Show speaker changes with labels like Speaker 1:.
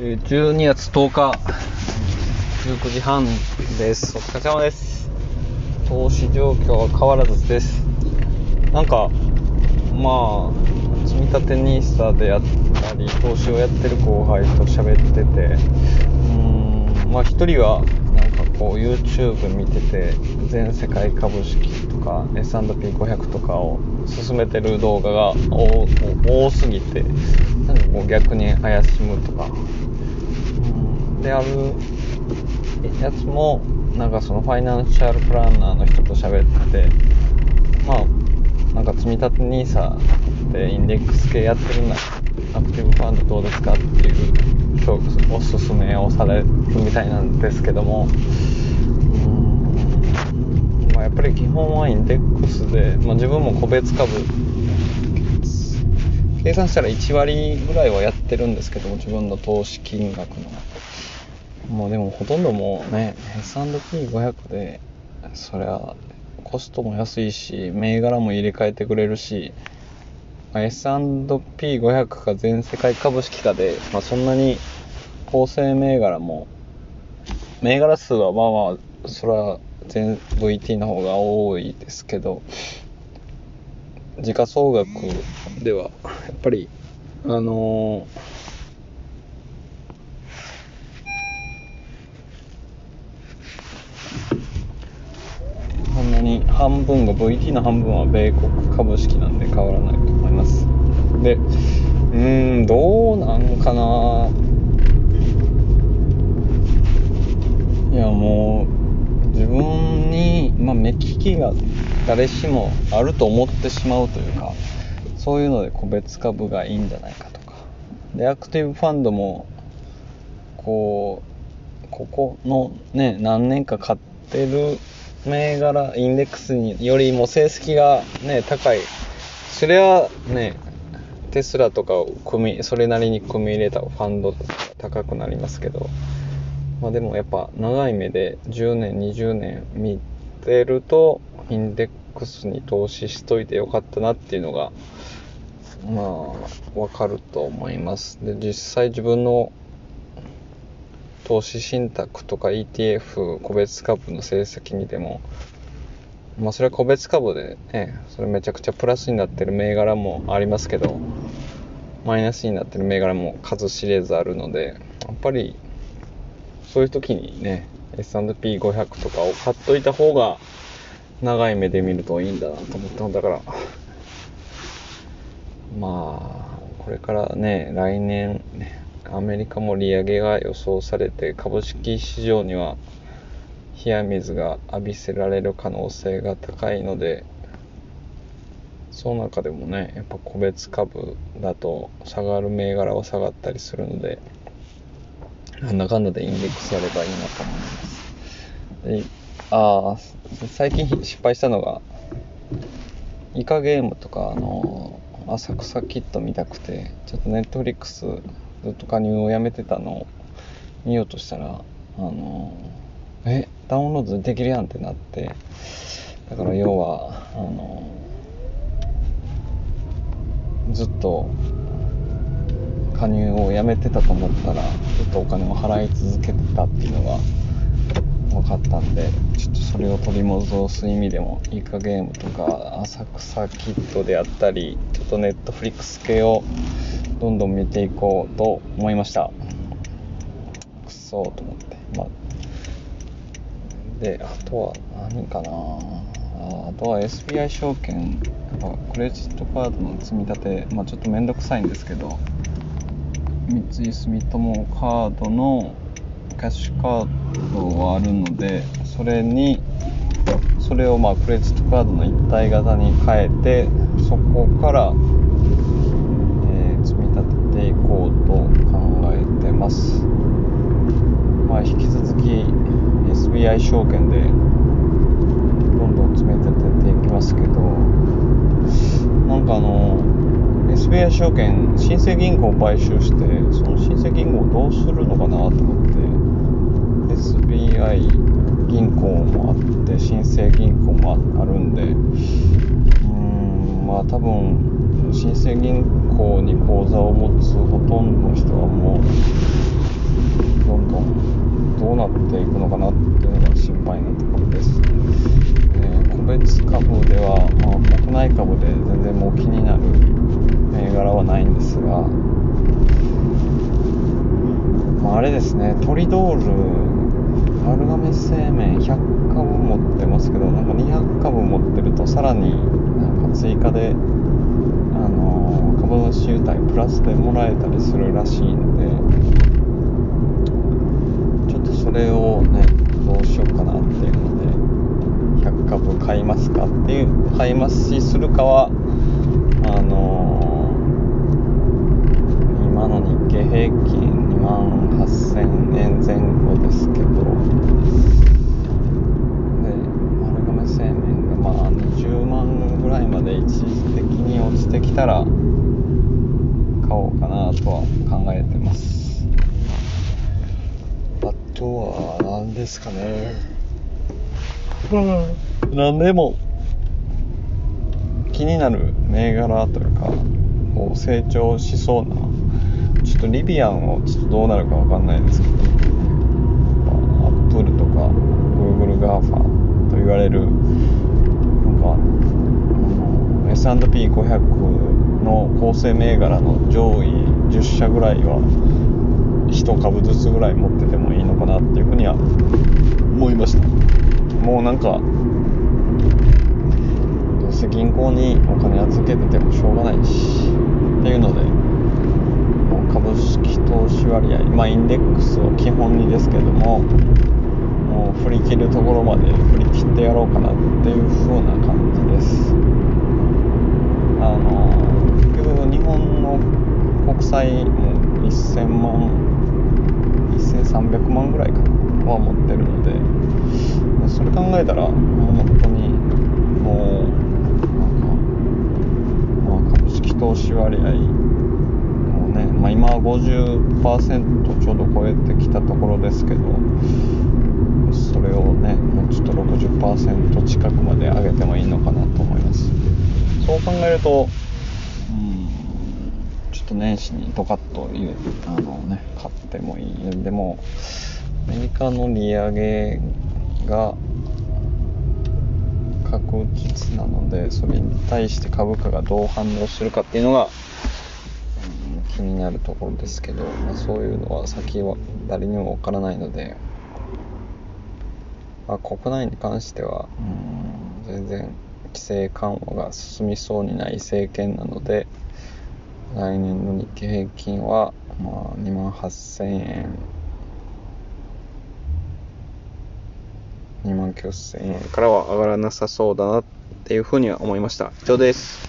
Speaker 1: 12月10日、19時半です。お疲れ様です。投資状況は変わらずです。なんか、まあ、積み立て NISA でやったり、投資をやってる後輩と喋ってて、うーん、まあ一人は、なんかこう YouTube 見てて、全世界株式とか S&P500 とかを進めてる動画が多すぎて、なんかこう逆に怪しむとか、であるやつもなんかそのファイナンシャルプランナーの人と喋っててまあなんか積み立て NISA でインデックス系やってるなアクティブファンドどうですかっていうおすすめをされるみたいなんですけども。うん。まあやっぱり基本はインデックスで、まあ、自分も個別株計算したら1割ぐらいはやってるんですけども自分の投資金額のもうでもほとんどもうね S&P500 でそりゃコストも安いし銘柄も入れ替えてくれるし、まあ S&P500 か全世界株式かで、まあ、そんなに構成銘柄も銘柄数はまあまあそれは全 VT の方が多いですけど時価総額ではやっぱりあのーこんなに半分が VT の半分は米国株式なんで変わらないと思います。でうんどうなんかな。いやもう自分に、まあ、目利きが誰しもあると思ってしまうというかそういうので個別株がいいんじゃないかとか。でアクティブファンドもこうここのね何年か買ってる銘柄インデックスによりも成績がね高い。それはねテスラとかを組みそれなりに組み入れたファンド高くなりますけどまあでもやっぱ長い目で10年20年見てるとインデックスに投資しといてよかったなっていうのがまあわかると思います。で実際自分の投資信託とか ETF 個別株の成績見てもまあそれは個別株でねそれめちゃくちゃプラスになってる銘柄もありますけどマイナスになってる銘柄も数知れずあるのでやっぱりそういう時にね S&P500 とかを買っといた方が長い目で見るといいんだなと思っただから。まあこれからね来年アメリカも利上げが予想されて株式市場には冷や水が浴びせられる可能性が高いのでその中でもねやっぱ個別株だと下がる銘柄は下がったりするのでなんだかんだでインデックスやればいいなと思います。ああ最近失敗したのがイカゲームとかあの浅草キッド見たくてちょっとネットフリックスずっと加入をやめてたのを見ようとしたらあのえダウンロードできるやんってなってだから要はあのずっと加入をやめてたと思ったらずっとお金を払い続けてたっていうのがかったんでちょっとそれを取り戻す意味でもイカゲームとか浅草キッドであったりちょっとネットフリックス系をどんどん見ていこうと思いました。くそーと思って。まあであとは何かな。ああとは SBI 証券。クレジットカードの積み立て。まあちょっと面倒くさいんですけど三井住友カードのキャッシュカードはあるのでそれにそれをまあクレジットカードの一体型に変えてそこから、えー積み立てていこうと考えてます。まあ引き続き SBI 証券でどんどん積み立てていきますけどなんかあの SBI 証券新生銀行を買収してその新生銀行をどうするのかなと思って SBI 銀行もあって新生銀行もあるんでうんまあ多分新生銀行に口座を持つほとんどの人はもうどんどんどうなっていくのかなっていうのが心配なところです、え個別株では、まあ、国内株で全然もう気になる銘柄はないんですが、まあ、あれですねトリドール丸亀製麺100株持ってますけどなんか200株持ってるとさらになんか追加であの株主優待プラスでもらえたりするらしいんでちょっとそれをねどうしようかなっていうので100株買いますかっていう買い増しするかはあのー、今の日経平均万8000円前後ですけど。で丸亀製麺がまあ20万ぐらいまで一時的に落ちてきたら買おうかなとは考えてます。あとは何ですかね。うん。何でも気になる銘柄というかこう成長しそうなとリビアンをちょっとどうなるかわかんないですけどアップルとかグーグルガーファと言われるなんか S&P500 の構成銘柄の上位10社ぐらいは1株ずつぐらい持っててもいいのかなっていうふうには思いました。もうなんかどうせ銀行にお金預けててもしょうがないしっていうので式投資割合まあインデックスを基本にですけどももう振り切るところまで振り切ってやろうかなっていう風な感じです。あの結局日本の国債も1000万1300万ぐらいかなは持ってるのでそれ考えたらもう本当にもうなんか、まあ、株式投資割合、あ、今は50%ちょうど超えてきたところですけどそれをねもうちょっと60%近くまで上げてもいいのかなと思います。そう考えるとと年始にドカッとあのね買ってもいい。でもアメリカの利上げが確実なのでそれに対して株価がどう反応するかっていうのが、うん、気になるところですけど、まあ、そういうのは先は誰にもわからないので、まあ、国内に関しては、うん、全然規制緩和が進みそうにない政権なので、来年の日経平均は、まあ、2万8000円2万9000円からは上がらなさそうだなっていうふうには思いました。以上です。